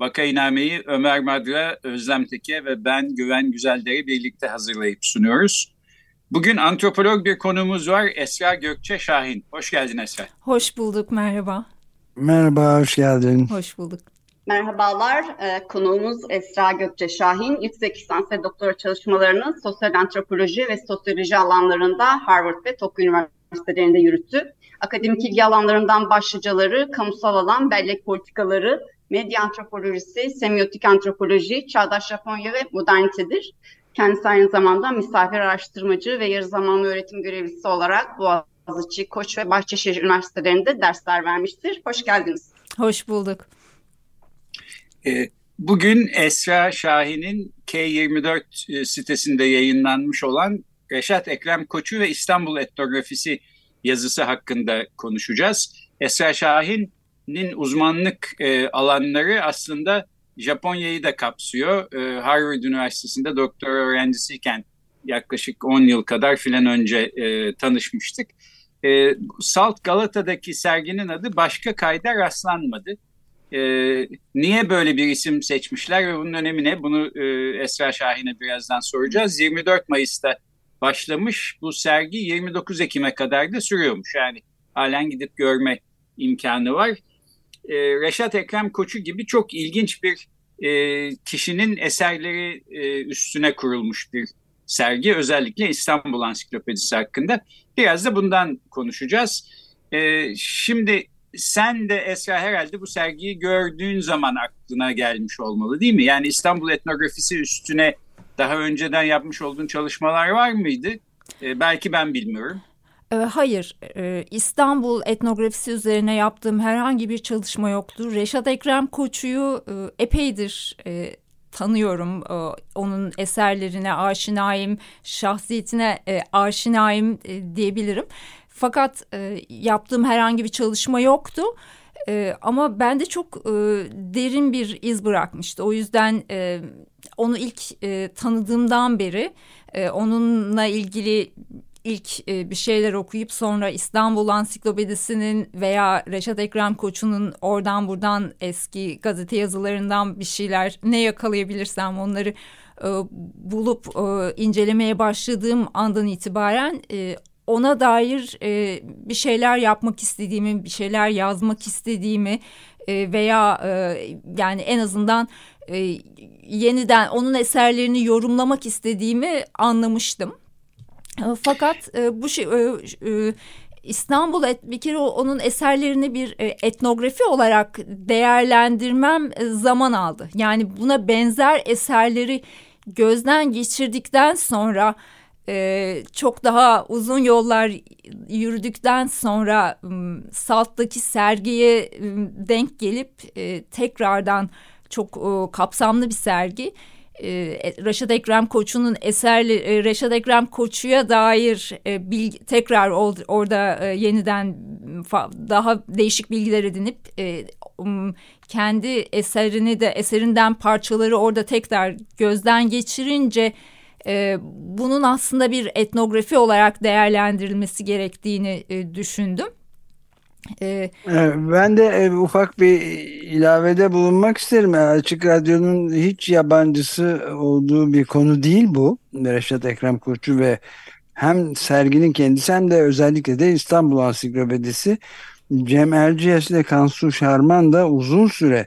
Vakainame'yi Ömer Madra, Özlem Teke ve ben Güven Güzeldere birlikte hazırlayıp sunuyoruz. Bugün antropolog bir konumuz var. Esra Gökçe Şahin. Hoş geldin Esra. Hoş bulduk, merhaba. Merhaba, hoş geldin. Hoş bulduk. Merhabalar, ee, konuğumuz Esra Gökçe Şahin. Yüksek lisans ve doktora çalışmalarını sosyal antropoloji ve sosyoloji alanlarında Harvard ve Tokyo Üniversitelerinde yürüttü. Akademik ilgi alanlarından başlıcaları, kamusal alan, bellek politikaları, medya antropolojisi, semiotik antropoloji, çağdaş Japonya ve modernitedir. Kendisi aynı zamanda misafir araştırmacı ve yarı zamanlı öğretim görevlisi olarak Boğaziçi, Koç ve Bahçeşehir Üniversitelerinde dersler vermiştir. Hoş geldiniz. Hoş bulduk. Ee, bugün Esra Şahin'in K24 e, sitesinde yayınlanmış olan Reşat Ekrem Koçu ve İstanbul Etnografisi yazısı hakkında konuşacağız. Esra Şahin'in uzmanlık e, alanları aslında Japonya'yı da kapsıyor. E, Harvard Üniversitesi'nde doktor öğrencisiyken yaklaşık 10 yıl kadar filan önce e, tanışmıştık. E, Salt Galata'daki serginin adı başka kayda rastlanmadı. E, niye böyle bir isim seçmişler ve bunun önemi ne? Bunu e, Esra Şahin'e birazdan soracağız. 24 Mayıs'ta başlamış bu sergi 29 Ekim'e kadar da sürüyormuş. Yani halen gidip görme imkanı var e, Reşat Ekrem Koçu gibi çok ilginç bir e, kişinin eserleri e, üstüne kurulmuş bir sergi. Özellikle İstanbul Ansiklopedisi hakkında. Biraz da bundan konuşacağız. E, şimdi sen de Esra herhalde bu sergiyi gördüğün zaman aklına gelmiş olmalı değil mi? Yani İstanbul etnografisi üstüne daha önceden yapmış olduğun çalışmalar var mıydı? E, belki ben bilmiyorum. Ee, hayır, ee, İstanbul etnografisi üzerine yaptığım herhangi bir çalışma yoktu. Reşat Ekrem Koçu'yu e, epeydir e, tanıyorum. E, onun eserlerine aşinayım, şahsiyetine aşinayım diyebilirim. Fakat yaptığım herhangi bir çalışma yoktu. ama bende çok derin bir iz bırakmıştı. O yüzden onu ilk tanıdığımdan beri onunla ilgili ilk e, bir şeyler okuyup sonra İstanbul Ansiklopedisi'nin veya Reşat Ekrem Koçu'nun oradan buradan eski gazete yazılarından bir şeyler ne yakalayabilirsem onları e, bulup e, incelemeye başladığım andan itibaren e, ona dair e, bir şeyler yapmak istediğimi, bir şeyler yazmak istediğimi e, veya e, yani en azından e, yeniden onun eserlerini yorumlamak istediğimi anlamıştım. E, fakat e, bu şey e, İstanbul et, bir kere onun eserlerini bir etnografi olarak değerlendirmem zaman aldı. Yani buna benzer eserleri gözden geçirdikten sonra çok daha uzun yollar yürüdükten sonra Salt'taki sergiye denk gelip tekrardan çok kapsamlı bir sergi e, Reşat Ekrem Koçu'nun eserli e, Reşat Ekrem Koçu'ya dair e, bilgi, tekrar orada e, yeniden daha değişik bilgiler edinip e, um, kendi eserini de eserinden parçaları orada tekrar gözden geçirince e, bunun aslında bir etnografi olarak değerlendirilmesi gerektiğini e, düşündüm. Ee, ben de e, ufak bir ilavede bulunmak isterim. Açık Radyo'nun hiç yabancısı olduğu bir konu değil bu. Reşat Ekrem Koçu ve hem serginin kendisi hem de özellikle de İstanbul Ansiklopedisi Cem Erciyes ile Kansu Şarman da uzun süre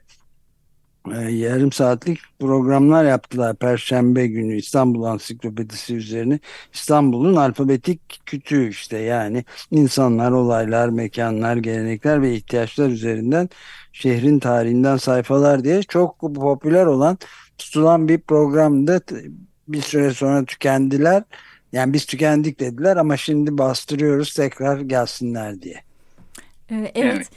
e, yarım saatlik programlar yaptılar Perşembe günü İstanbul Ansiklopedisi üzerine. İstanbul'un alfabetik kütüğü işte yani insanlar, olaylar, mekanlar, gelenekler ve ihtiyaçlar üzerinden şehrin tarihinden sayfalar diye çok popüler olan tutulan bir programda bir süre sonra tükendiler. Yani biz tükendik dediler ama şimdi bastırıyoruz tekrar gelsinler diye. Ee, evet. evet.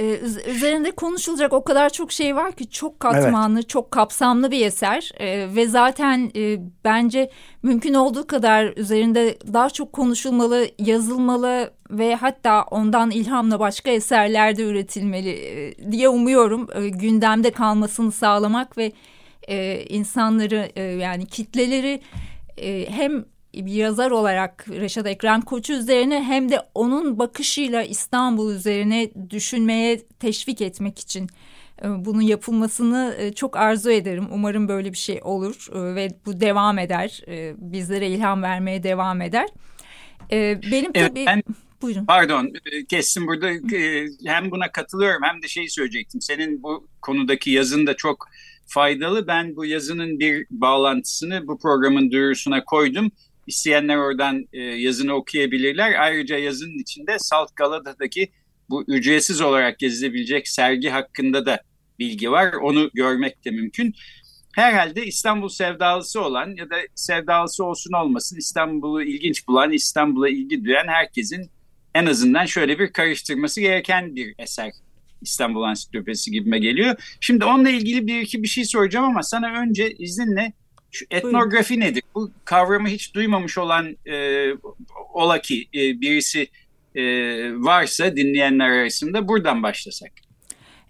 Ee, üzerinde konuşulacak o kadar çok şey var ki çok katmanlı, evet. çok kapsamlı bir eser ee, ve zaten e, bence mümkün olduğu kadar üzerinde daha çok konuşulmalı, yazılmalı ve hatta ondan ilhamla başka eserlerde üretilmeli e, diye umuyorum. E, gündemde kalmasını sağlamak ve e, insanları e, yani kitleleri e, hem bir yazar olarak Reşat Ekrem Koçu üzerine hem de onun bakışıyla İstanbul üzerine düşünmeye teşvik etmek için e, bunun yapılmasını e, çok arzu ederim. Umarım böyle bir şey olur e, ve bu devam eder. Bizlere ilham vermeye devam eder. Benim evet, tabii... Ben... Buyurun. Pardon kestim burada hem buna katılıyorum hem de şeyi söyleyecektim. Senin bu konudaki yazın da çok faydalı. Ben bu yazının bir bağlantısını bu programın duyurusuna koydum. İsteyenler oradan e, yazını okuyabilirler. Ayrıca yazının içinde Salt Galata'daki bu ücretsiz olarak gezilebilecek sergi hakkında da bilgi var. Onu görmek de mümkün. Herhalde İstanbul sevdalısı olan ya da sevdalısı olsun olmasın İstanbul'u ilginç bulan, İstanbul'a ilgi duyan herkesin en azından şöyle bir karıştırması gereken bir eser. İstanbul Ansiklopedisi gibime geliyor. Şimdi onunla ilgili bir iki bir şey soracağım ama sana önce izninle şu etnografi Buyurun. nedir? Bu kavramı hiç duymamış olan e, ola ki e, birisi e, varsa dinleyenler arasında buradan başlasak.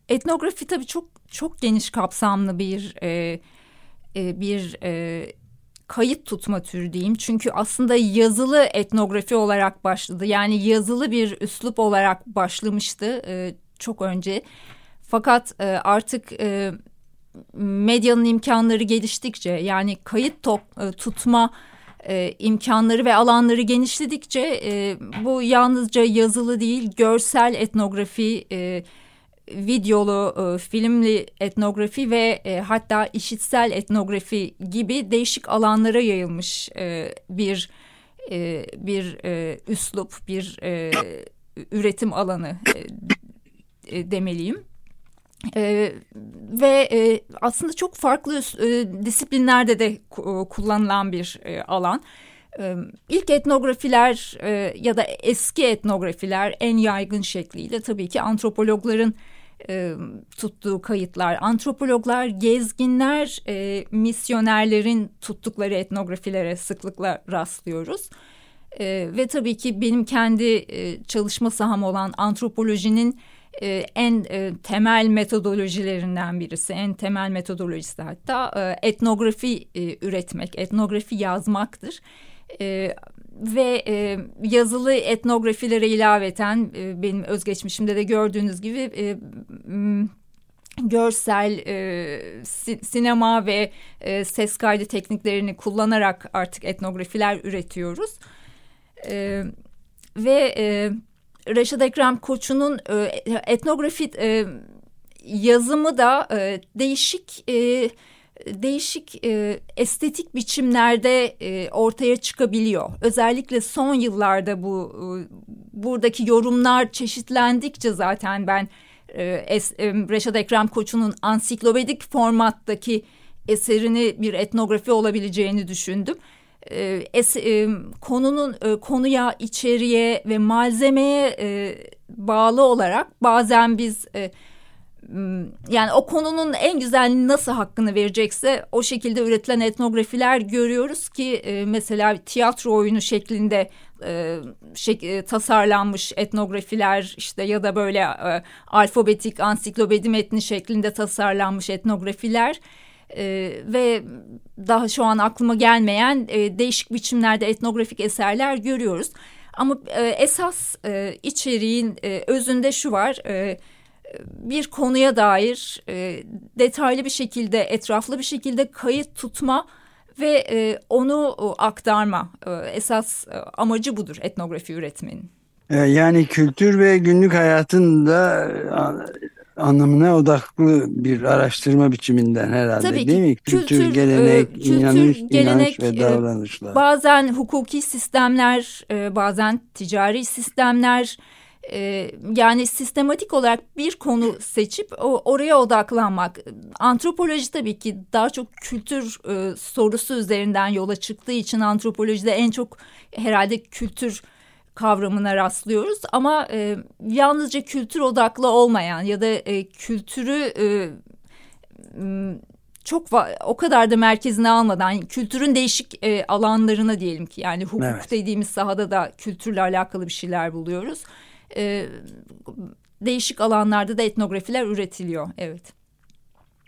Etnografi tabii çok çok geniş kapsamlı bir e, e, bir e, kayıt tutma türü diyeyim. Çünkü aslında yazılı etnografi olarak başladı. Yani yazılı bir üslup olarak başlamıştı e, çok önce. Fakat e, artık e, medyanın imkanları geliştikçe yani kayıt top, e, tutma e, imkanları ve alanları genişledikçe e, bu yalnızca yazılı değil görsel etnografi, e, videolu, e, filmli etnografi ve e, hatta işitsel etnografi gibi değişik alanlara yayılmış e, bir e, bir e, üslup, bir e, üretim alanı e, e, demeliyim. Ee, ve e, aslında çok farklı e, disiplinlerde de kullanılan bir e, alan. E, ilk etnografiler e, ya da eski etnografiler en yaygın şekliyle tabii ki antropologların e, tuttuğu kayıtlar. Antropologlar, gezginler, e, misyonerlerin tuttukları etnografilere sıklıkla rastlıyoruz. E, ve tabii ki benim kendi e, çalışma saham olan antropolojinin e, en e, temel metodolojilerinden birisi, en temel metodolojisi hatta e, etnografi e, üretmek, etnografi yazmaktır. E, ve e, yazılı etnografilere ilaveten e, benim özgeçmişimde de gördüğünüz gibi e, görsel e, si, sinema ve e, ses kaydı tekniklerini kullanarak artık etnografiler üretiyoruz. E, ve e, Reşat Ekrem Koçu'nun e, etnografi e, yazımı da e, değişik e, değişik estetik biçimlerde ortaya çıkabiliyor. Özellikle son yıllarda bu buradaki yorumlar çeşitlendikçe zaten ben e, es, Reşat Ekrem Koçu'nun ansiklopedik formattaki eserini bir etnografi olabileceğini düşündüm e, es, e, konunun e, konuya, içeriye ve malzemeye e, bağlı olarak bazen biz e, yani o konunun en güzel nasıl hakkını verecekse o şekilde üretilen etnografiler görüyoruz ki e, mesela tiyatro oyunu şeklinde e, şek, e, tasarlanmış etnografiler işte ya da böyle e, alfabetik ansiklopedi metni şeklinde tasarlanmış etnografiler e, ve daha şu an aklıma gelmeyen e, değişik biçimlerde etnografik eserler görüyoruz. Ama e, esas e, içeriğin e, özünde şu var. E, bir konuya dair e, detaylı bir şekilde, etraflı bir şekilde kayıt tutma ve e, onu e, aktarma. E, esas e, amacı budur etnografi üretmenin. E, yani kültür ve günlük hayatın da anlamına odaklı bir araştırma biçiminden herhalde Tabii ki, değil mi? Kültür, kültür gelenek, e, inanış, gelenek, inanç ve e, davranışlar. Bazen hukuki sistemler, e, bazen ticari sistemler, e, yani sistematik olarak bir konu seçip o, oraya odaklanmak. Antropoloji tabii ki daha çok kültür e, sorusu üzerinden yola çıktığı için antropolojide en çok herhalde kültür kavramına rastlıyoruz ama e, yalnızca kültür odaklı olmayan ya da e, kültürü e, çok o kadar da merkezine almadan kültürün değişik e, alanlarına diyelim ki yani hukuk evet. dediğimiz sahada da kültürle alakalı bir şeyler buluyoruz. E, değişik alanlarda da etnografiler üretiliyor evet.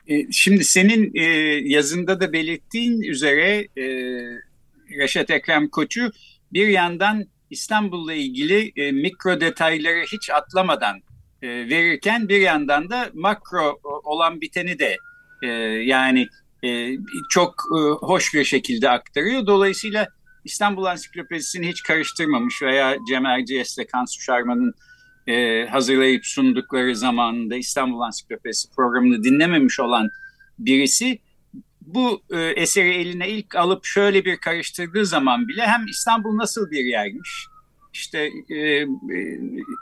E, şimdi senin e, yazında da belirttiğin üzere e, Reşat Ekrem Koçu bir yandan İstanbul'la ilgili e, mikro detayları hiç atlamadan e, verirken bir yandan da makro olan biteni de e, yani e, çok e, hoş bir şekilde aktarıyor. Dolayısıyla İstanbul Ansiklopedisini hiç karıştırmamış veya Cem Erciyes'le Kansu Şarman'ın e, hazırlayıp sundukları zamanında İstanbul Ansiklopedisi programını dinlememiş olan birisi bu e, eseri eline ilk alıp şöyle bir karıştırdığı zaman bile hem İstanbul nasıl bir yermiş, işte e, e,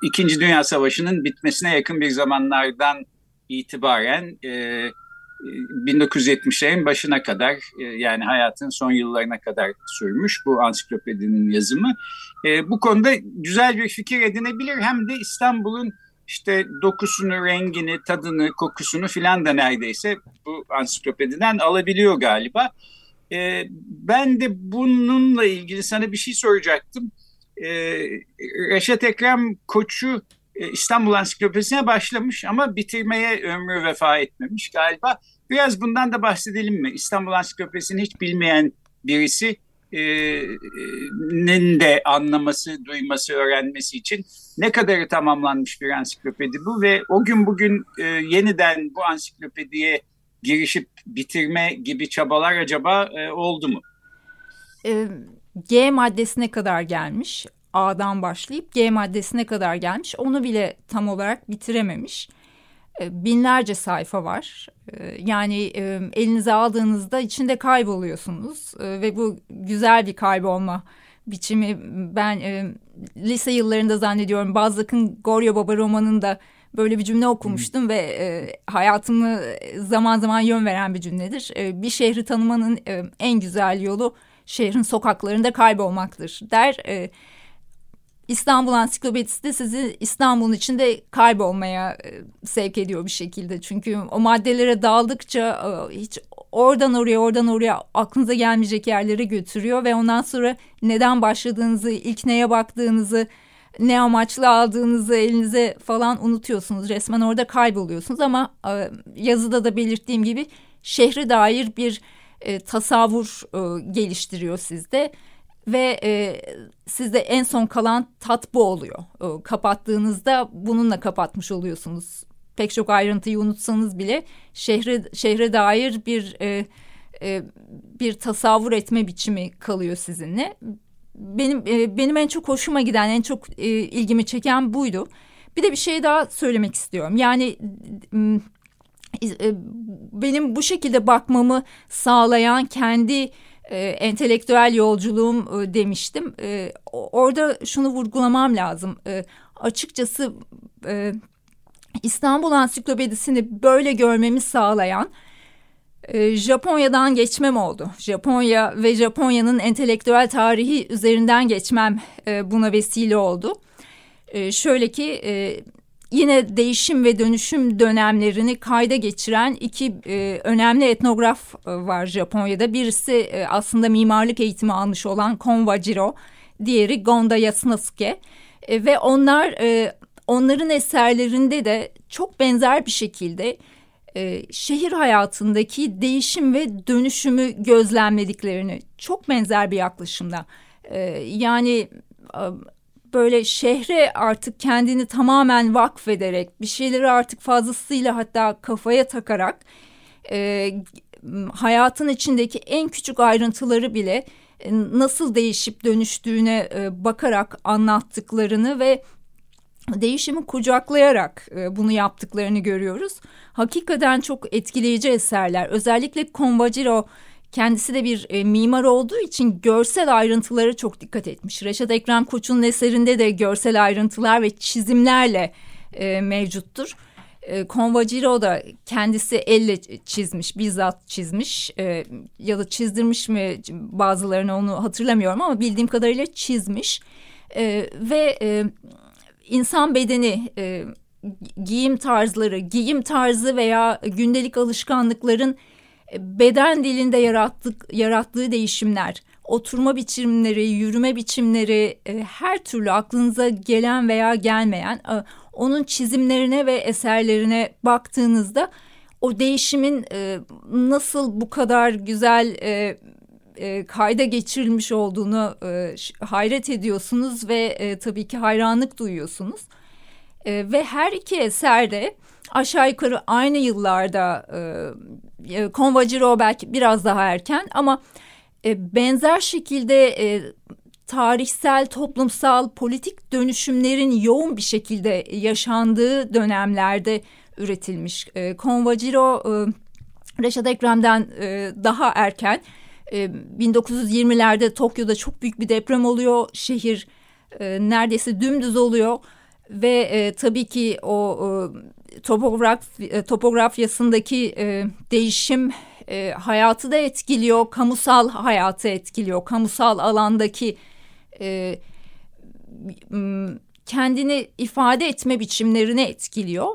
İkinci Dünya Savaşı'nın bitmesine yakın bir zamanlardan itibaren e, 1970'lerin başına kadar e, yani hayatın son yıllarına kadar sürmüş bu ansiklopedinin yazımı. E, bu konuda güzel bir fikir edinebilir hem de İstanbul'un işte dokusunu, rengini, tadını, kokusunu filan da neredeyse bu ansiklopediden alabiliyor galiba. E, ben de bununla ilgili sana bir şey soracaktım. Reşat Ekrem Koç'u e, İstanbul Ansiklopedisi'ne başlamış ama bitirmeye ömrü vefa etmemiş galiba. Biraz bundan da bahsedelim mi? İstanbul Ansiklopedisi'ni hiç bilmeyen birisi e, nin de anlaması, duyması, öğrenmesi için ne kadarı tamamlanmış bir ansiklopedi bu ve o gün bugün e, yeniden bu ansiklopediye girişip bitirme gibi çabalar acaba e, oldu mu? E, G maddesine kadar gelmiş. A'dan başlayıp G maddesine kadar gelmiş. Onu bile tam olarak bitirememiş. E, binlerce sayfa var. E, yani e, elinize aldığınızda içinde kayboluyorsunuz ve bu güzel bir kaybolma biçimi. Ben lise yıllarında zannediyorum Balzac'ın Gorya Baba romanında böyle bir cümle okumuştum hmm. ve e, hayatımı zaman zaman yön veren bir cümledir. E, bir şehri tanımanın e, en güzel yolu şehrin sokaklarında kaybolmaktır der. E, İstanbul Ansiklopedisi de sizi İstanbul'un içinde kaybolmaya e, sevk ediyor bir şekilde. Çünkü o maddelere daldıkça e, hiç oradan oraya oradan oraya aklınıza gelmeyecek yerlere götürüyor ve ondan sonra neden başladığınızı, ilk neye baktığınızı, ne amaçla aldığınızı elinize falan unutuyorsunuz. Resmen orada kayboluyorsunuz ama e, yazıda da belirttiğim gibi şehre dair bir tasavvur geliştiriyor sizde ve e, sizde en son kalan tat bu oluyor. E, kapattığınızda bununla kapatmış oluyorsunuz. Pek çok ayrıntıyı unutsanız bile şehre şehre dair bir e, e, bir tasavvur etme biçimi kalıyor sizinle. Benim e, benim en çok hoşuma giden, en çok e, ilgimi çeken buydu. Bir de bir şey daha söylemek istiyorum. Yani e, benim bu şekilde bakmamı sağlayan kendi e, entelektüel yolculuğum e, demiştim. E, orada şunu vurgulamam lazım. E, açıkçası e, İstanbul Ansiklopedisini böyle görmemi sağlayan e, Japonya'dan geçmem oldu. Japonya ve Japonya'nın entelektüel tarihi üzerinden geçmem e, buna vesile oldu. E, şöyle ki e, yine değişim ve dönüşüm dönemlerini kayda geçiren iki e, önemli etnograf e, var Japonya'da. Birisi e, aslında mimarlık eğitimi almış olan Kon Wajiro, diğeri Gonda Yasunosuke. E, ve onlar e, onların eserlerinde de çok benzer bir şekilde e, şehir hayatındaki değişim ve dönüşümü gözlemlediklerini çok benzer bir yaklaşımda. E, yani böyle şehre artık kendini tamamen vakfederek bir şeyleri artık fazlasıyla hatta kafaya takarak e, hayatın içindeki en küçük ayrıntıları bile e, nasıl değişip dönüştüğüne e, bakarak anlattıklarını ve değişimi kucaklayarak e, bunu yaptıklarını görüyoruz. Hakikaten çok etkileyici eserler. Özellikle Konvaciro Kendisi de bir e, mimar olduğu için görsel ayrıntılara çok dikkat etmiş. Reşat Ekrem Koç'un eserinde de görsel ayrıntılar ve çizimlerle e, mevcuttur. E, Convagiro da kendisi elle çizmiş, bizzat çizmiş e, ya da çizdirmiş mi bazılarını onu hatırlamıyorum ama bildiğim kadarıyla çizmiş. E, ve e, insan bedeni, e, giyim tarzları, giyim tarzı veya gündelik alışkanlıkların beden dilinde yarattık, yarattığı değişimler, oturma biçimleri, yürüme biçimleri, e, her türlü aklınıza gelen veya gelmeyen e, onun çizimlerine ve eserlerine baktığınızda o değişimin e, nasıl bu kadar güzel kayda geçirilmiş olduğunu hayret ediyorsunuz ve tabii ki hayranlık duyuyorsunuz. Ve her iki eser de aşağı yukarı aynı yıllarda e, e Convajiro belki biraz daha erken ama e, benzer şekilde e, tarihsel, toplumsal, politik dönüşümlerin yoğun bir şekilde yaşandığı dönemlerde üretilmiş. E, Convajiro e, Reşat Ekrem'den e, daha erken. E, 1920'lerde Tokyo'da çok büyük bir deprem oluyor. Şehir e, neredeyse dümdüz oluyor ve e, tabii ki o e, topograf e, topografyasındaki e, değişim e, hayatı da etkiliyor, kamusal hayatı etkiliyor, kamusal alandaki e, kendini ifade etme biçimlerini etkiliyor.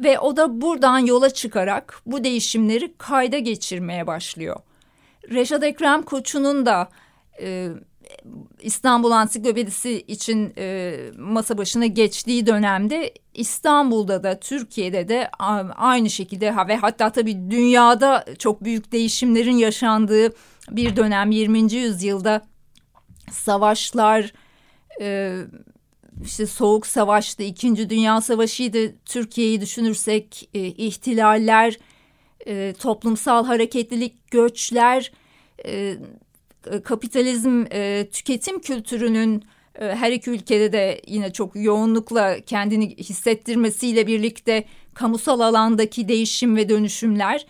Ve o da buradan yola çıkarak bu değişimleri kayda geçirmeye başlıyor. Reşat Ekrem Koçu'nun da e, İstanbul Ansiklopedisi için e, masa başına geçtiği dönemde İstanbul'da da Türkiye'de de aynı şekilde ve hatta tabii dünyada çok büyük değişimlerin yaşandığı bir dönem 20. yüzyılda savaşlar e, işte soğuk savaştı, İkinci Dünya Savaşı'ydı. Türkiye'yi düşünürsek e, ihtilaller, e, toplumsal hareketlilik, göçler, e, kapitalizm e, tüketim kültürünün e, her iki ülkede de yine çok yoğunlukla kendini hissettirmesiyle birlikte kamusal alandaki değişim ve dönüşümler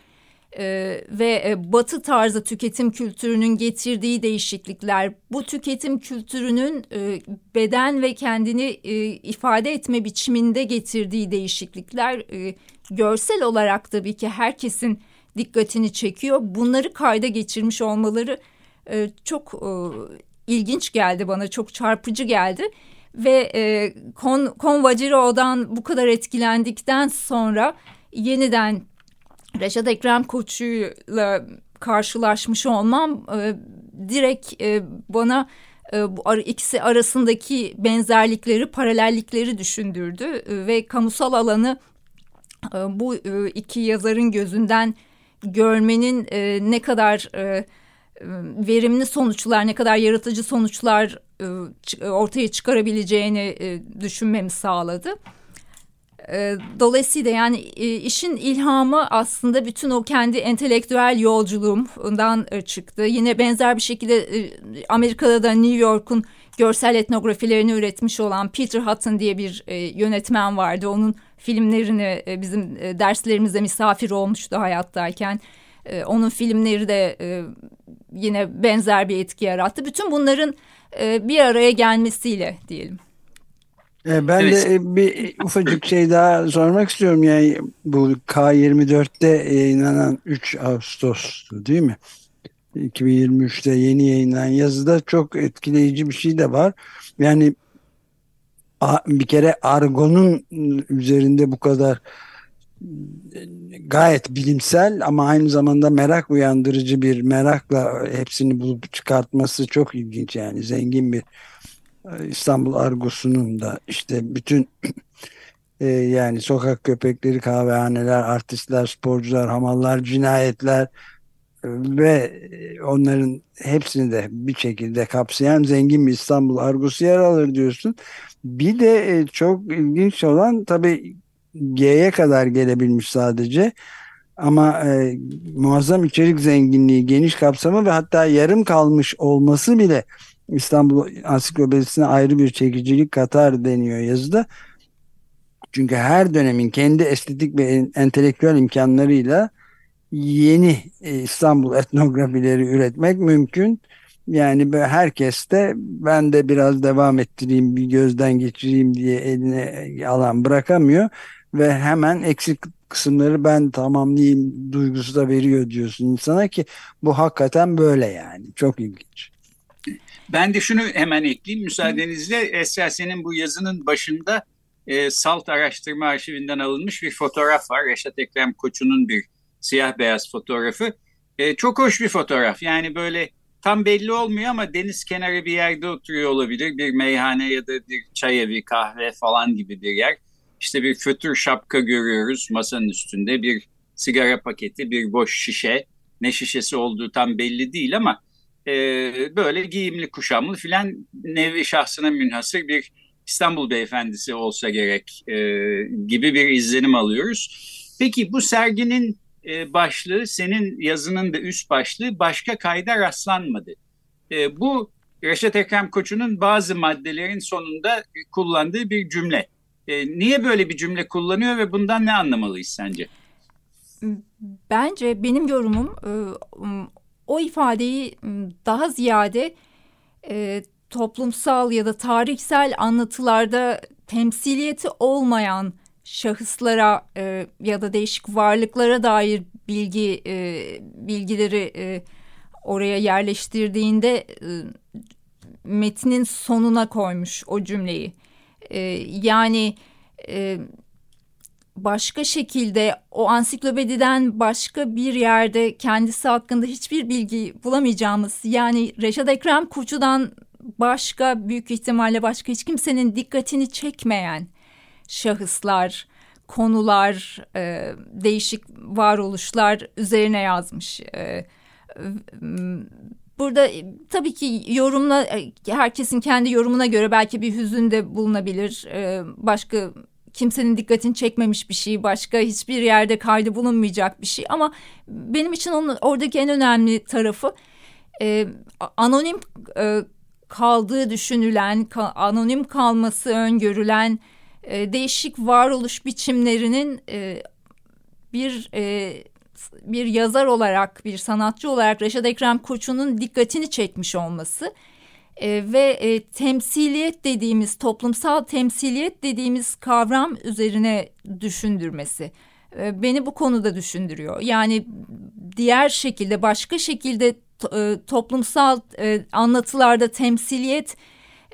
e, ve e, batı tarzı tüketim kültürünün getirdiği değişiklikler bu tüketim kültürünün e, beden ve kendini e, ifade etme biçiminde getirdiği değişiklikler e, görsel olarak tabii ki herkesin dikkatini çekiyor. Bunları kayda geçirmiş olmaları e, çok e, ilginç geldi bana, çok çarpıcı geldi. Ve e, Kon, Convagiro'dan bu kadar etkilendikten sonra yeniden Reşat Ekrem Koçu'yla karşılaşmış olmam e, direkt e, bana e, bu ar ikisi arasındaki benzerlikleri, paralellikleri düşündürdü e, ve kamusal alanı e, bu e, iki yazarın gözünden görmenin e, ne kadar e, verimli sonuçlar, ne kadar yaratıcı sonuçlar e, ortaya çıkarabileceğini e, düşünmemi sağladı. Dolayısıyla yani işin ilhamı aslında bütün o kendi entelektüel yolculuğumdan çıktı. Yine benzer bir şekilde Amerika'da da New York'un görsel etnografilerini üretmiş olan Peter Hutton diye bir yönetmen vardı. Onun filmlerini bizim derslerimizde misafir olmuştu hayattayken. Onun filmleri de yine benzer bir etki yarattı. Bütün bunların bir araya gelmesiyle diyelim. E, ben evet. de e, bir ufacık şey daha sormak istiyorum. Yani bu K24'te yayınlanan 3 Ağustos'tu değil mi? 2023'te yeni yayınlanan yazıda çok etkileyici bir şey de var. Yani bir kere argonun üzerinde bu kadar gayet bilimsel ama aynı zamanda merak uyandırıcı bir merakla hepsini bulup çıkartması çok ilginç yani zengin bir İstanbul Argosu'nun da işte bütün e, yani sokak köpekleri, kahvehaneler, artistler, sporcular, hamallar, cinayetler e, ve onların hepsini de bir şekilde kapsayan zengin bir İstanbul Argosu yer alır diyorsun. Bir de e, çok ilginç olan tabii G'ye kadar gelebilmiş sadece. Ama e, muazzam içerik zenginliği, geniş kapsamı ve hatta yarım kalmış olması bile İstanbul Ansiklopedisine ayrı bir çekicilik katar deniyor yazıda. Çünkü her dönemin kendi estetik ve entelektüel imkanlarıyla yeni e, İstanbul etnografileri üretmek mümkün. Yani herkes de ben de biraz devam ettireyim bir gözden geçireyim diye eline alan bırakamıyor ve hemen eksik kısımları ben tamamlayayım duygusu da veriyor diyorsun insana ki bu hakikaten böyle yani çok ilginç. Ben de şunu hemen ekleyeyim müsaadenizle. Esra senin bu yazının başında e, Salt Araştırma Arşivinden alınmış bir fotoğraf var. Reşat Ekrem Koçu'nun bir siyah beyaz fotoğrafı. E, çok hoş bir fotoğraf. Yani böyle tam belli olmuyor ama deniz kenarı bir yerde oturuyor olabilir. Bir meyhane ya da bir çay evi, kahve falan gibi bir yer. İşte bir fötür şapka görüyoruz masanın üstünde. Bir sigara paketi, bir boş şişe. Ne şişesi olduğu tam belli değil ama e, böyle giyimli kuşamlı filan nevi şahsına münhasır bir İstanbul beyefendisi olsa gerek e, gibi bir izlenim alıyoruz. Peki bu serginin e, başlığı senin yazının da üst başlığı başka kayda rastlanmadı. E, bu Reşat Ekrem Koçu'nun bazı maddelerin sonunda kullandığı bir cümle. E, niye böyle bir cümle kullanıyor ve bundan ne anlamalıyız sence? Bence benim yorumum e, o ifadeyi daha ziyade e, toplumsal ya da tarihsel anlatılarda temsiliyeti olmayan şahıslara ya da değişik varlıklara dair bilgi bilgileri oraya yerleştirdiğinde metnin sonuna koymuş o cümleyi. E, yani e, başka şekilde o ansiklopediden başka bir yerde kendisi hakkında hiçbir bilgi bulamayacağımız yani Reşat Ekrem Kurçu'dan başka büyük ihtimalle başka hiç kimsenin dikkatini çekmeyen şahıslar, konular, e, değişik varoluşlar üzerine yazmış. E, burada tabii ki yorumla e, herkesin kendi yorumuna göre belki bir hüzün de bulunabilir. E, başka kimsenin dikkatini çekmemiş bir şey, başka hiçbir yerde kaydı bulunmayacak bir şey. Ama benim için onun oradaki en önemli tarafı e, anonim e, kaldığı düşünülen, anonim kalması öngörülen e, değişik varoluş biçimlerinin e, bir e, bir yazar olarak, bir sanatçı olarak Reşat Ekrem Koçu'nun dikkatini çekmiş olması e, ve e, temsiliyet dediğimiz, toplumsal temsiliyet dediğimiz kavram üzerine düşündürmesi e, beni bu konuda düşündürüyor. Yani diğer şekilde, başka şekilde e, toplumsal e, anlatılarda temsiliyet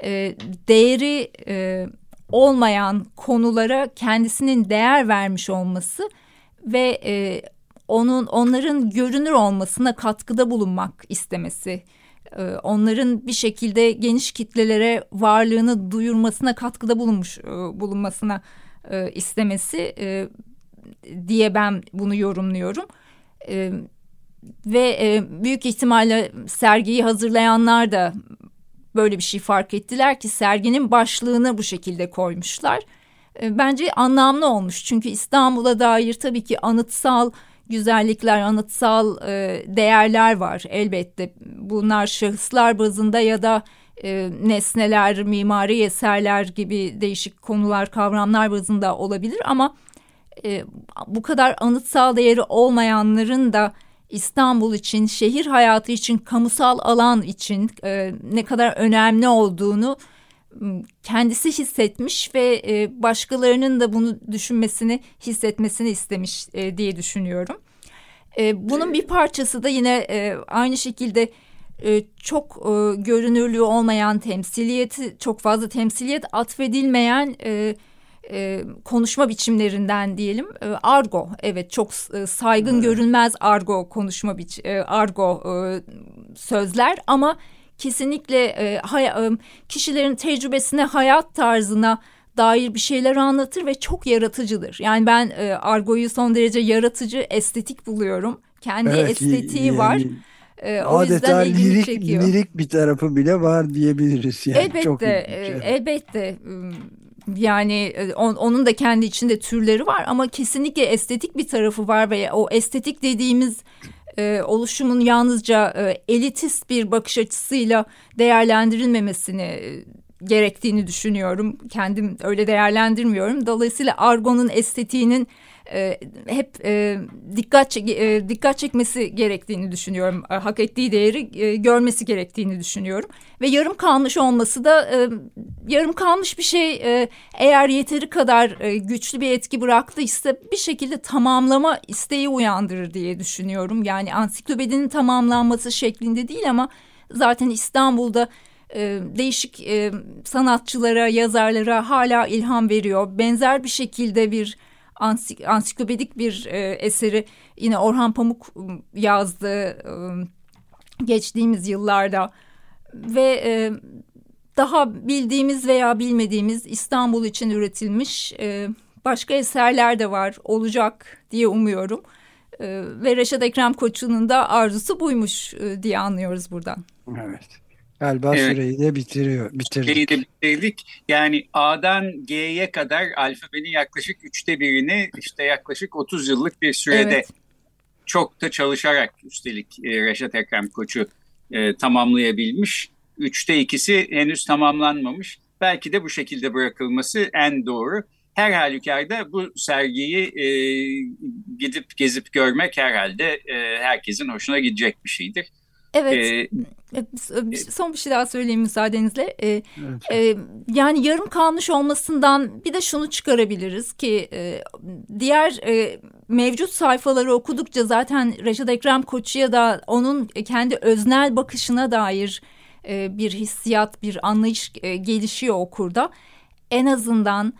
e, değeri e, olmayan konulara kendisinin değer vermiş olması ve e, onun onların görünür olmasına katkıda bulunmak istemesi, e, onların bir şekilde geniş kitlelere varlığını duyurmasına katkıda bulunmuş e, bulunmasına e, istemesi diye ben bunu yorumluyorum. Ve büyük ihtimalle sergiyi hazırlayanlar da böyle bir şey fark ettiler ki serginin başlığını bu şekilde koymuşlar. Bence anlamlı olmuş çünkü İstanbul'a dair tabii ki anıtsal güzellikler, anıtsal e, değerler var elbette. Bunlar şahıslar bazında ya da e, nesneler, mimari eserler gibi değişik konular, kavramlar bazında olabilir ama e, bu kadar anıtsal değeri olmayanların da İstanbul için, şehir hayatı için, kamusal alan için e, ne kadar önemli olduğunu kendisi hissetmiş ve e, başkalarının da bunu düşünmesini, hissetmesini istemiş e, diye düşünüyorum. E, bunun bir parçası da yine e, aynı şekilde e, çok e, görünürlüğü olmayan temsiliyeti, çok fazla temsiliyet atfedilmeyen... E, e, konuşma biçimlerinden diyelim. E, argo evet çok e, saygın evet. görünmez argo konuşma biç e, argo e, sözler ama kesinlikle e, hay, e, kişilerin tecrübesine hayat tarzına dair bir şeyler anlatır ve çok yaratıcıdır. Yani ben e, argoyu son derece yaratıcı, estetik buluyorum. Kendi evet, estetiği yani... var. E, o Adeta yüzden lirik, çekiyor. lirik bir tarafı bile var diyebiliriz. Yani. Elbette, Çok e, elbette yani e, on, onun da kendi içinde türleri var ama kesinlikle estetik bir tarafı var ve o estetik dediğimiz e, oluşumun yalnızca e, elitist bir bakış açısıyla değerlendirilmemesini e, gerektiğini düşünüyorum. Kendim öyle değerlendirmiyorum. Dolayısıyla argonun estetiğinin e, hep e, dikkat e, dikkat çekmesi gerektiğini düşünüyorum. E, hak ettiği değeri e, görmesi gerektiğini düşünüyorum. Ve yarım kalmış olması da e, yarım kalmış bir şey e, eğer yeteri kadar e, güçlü bir etki bıraktıysa bir şekilde tamamlama isteği uyandırır diye düşünüyorum. Yani ansiklopedinin tamamlanması şeklinde değil ama zaten İstanbul'da e, değişik e, sanatçılara, yazarlara hala ilham veriyor. Benzer bir şekilde bir ansik, ansiklopedik bir e, eseri yine Orhan Pamuk ıı, yazdı geçtiğimiz yıllarda ve e, daha bildiğimiz veya bilmediğimiz İstanbul için üretilmiş e, başka eserler de var olacak diye umuyorum. Ve Reşat Ekrem Koçu'nun da arzusu buymuş e, diye anlıyoruz buradan. Evet. Galiba evet. süreyi de bitiriyor. Bitirdik. Süreyi de bitirdik. Yani A'dan G'ye kadar alfabenin yaklaşık üçte birini işte yaklaşık 30 yıllık bir sürede evet. çok da çalışarak üstelik e, Reşat Ekrem Koçu e, tamamlayabilmiş. Üçte ikisi henüz tamamlanmamış. Belki de bu şekilde bırakılması en doğru. Her halükarda bu sergiyi e, gidip gezip görmek herhalde e, herkesin hoşuna gidecek bir şeydir. Evet. Ee, son bir şey daha söyleyeyim müsaadenizle. Ee, evet. e, yani yarım kalmış olmasından bir de şunu çıkarabiliriz ki e, diğer e, mevcut sayfaları okudukça zaten Reşat Ekrem Koçu'ya da onun kendi öznel bakışına dair e, bir hissiyat, bir anlayış e, gelişiyor okurda. En azından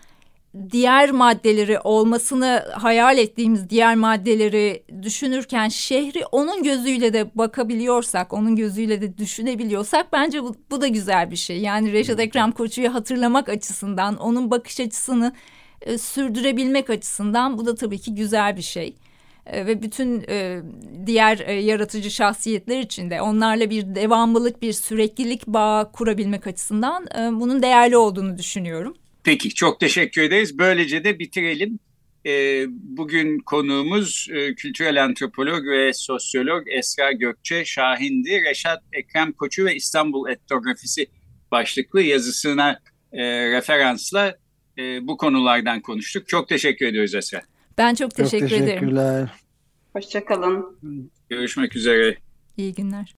diğer maddeleri olmasını hayal ettiğimiz diğer maddeleri düşünürken şehri onun gözüyle de bakabiliyorsak, onun gözüyle de düşünebiliyorsak bence bu, bu da güzel bir şey. Yani Reşat Ekrem Koçu'yu hatırlamak açısından, onun bakış açısını e, sürdürebilmek açısından bu da tabii ki güzel bir şey. E, ve bütün e, diğer e, yaratıcı şahsiyetler için de onlarla bir devamlılık, bir süreklilik bağı kurabilmek açısından e, bunun değerli olduğunu düşünüyorum. Peki çok teşekkür ederiz. Böylece de bitirelim. E, bugün konuğumuz e, kültürel antropolog ve sosyolog Esra Gökçe Şahin'di. Reşat Ekrem Koçu ve İstanbul Etnografisi başlıklı yazısına e, referansla e, bu konulardan konuştuk. Çok teşekkür ediyoruz Esra. Ben çok teşekkür çok teşekkürler. ederim. Hoşçakalın. Görüşmek üzere. İyi günler.